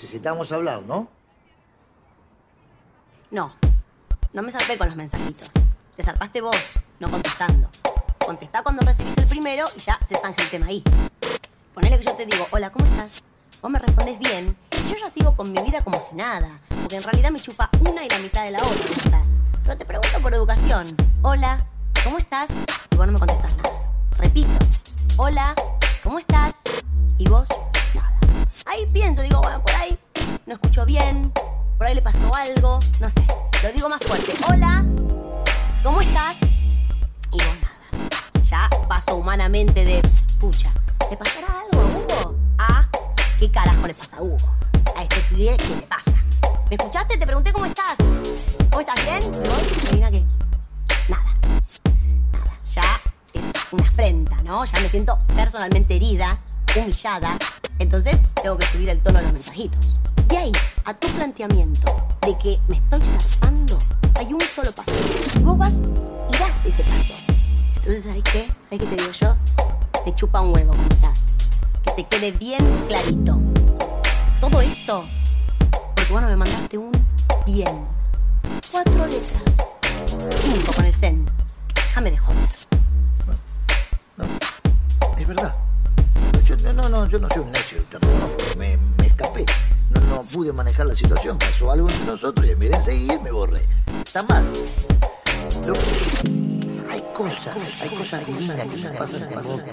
Necesitamos hablar, ¿no? No, no me zarpé con los mensajitos. Te zarpaste vos, no contestando. Contestá cuando recibís el primero y ya se zanja el tema ahí. Ponele que yo te digo, hola, ¿cómo estás? Vos me respondes bien y yo ya sigo con mi vida como si nada. Porque en realidad me chupa una y la mitad de la otra, ¿cómo estás? Pero te pregunto por educación. Hola, ¿cómo estás? Y vos no me contestás nada. Repito, hola, ¿cómo estás? Y vos. Ahí pienso, digo, bueno, por ahí no escucho bien, por ahí le pasó algo, no sé. Lo digo más fuerte. Hola, ¿cómo estás? Y vos nada. Ya paso humanamente de, pucha, ¿le pasará algo a Hugo? Ah, ¿qué carajo le pasa a Hugo? A este pibe, ¿qué le pasa? ¿Me escuchaste? Te pregunté cómo estás. ¿Cómo estás? ¿Bien? Vos, adivina qué. Nada. Nada. Ya es una afrenta, ¿no? Ya me siento personalmente herida, humillada. Entonces tengo que subir el tono de los mensajitos. De ahí a tu planteamiento de que me estoy zarpando, hay un solo paso. Vos vas y das ese paso. Entonces, ¿sabes qué? ¿Sabes qué te digo yo? Te chupa un huevo cómo estás. Que te quede bien clarito. Todo esto porque vos no me mandaste un bien. Cuatro letras. Cinco con el zen. Déjame de joder. Es verdad. Yo, no, soy un necio, Eterno, no. Me, me escapé. No, no pude manejar la situación. Pasó algo entre nosotros y en vez de seguir me borré. Está mal. Hay cosas, hay cosas divinas que pasan en el mundo.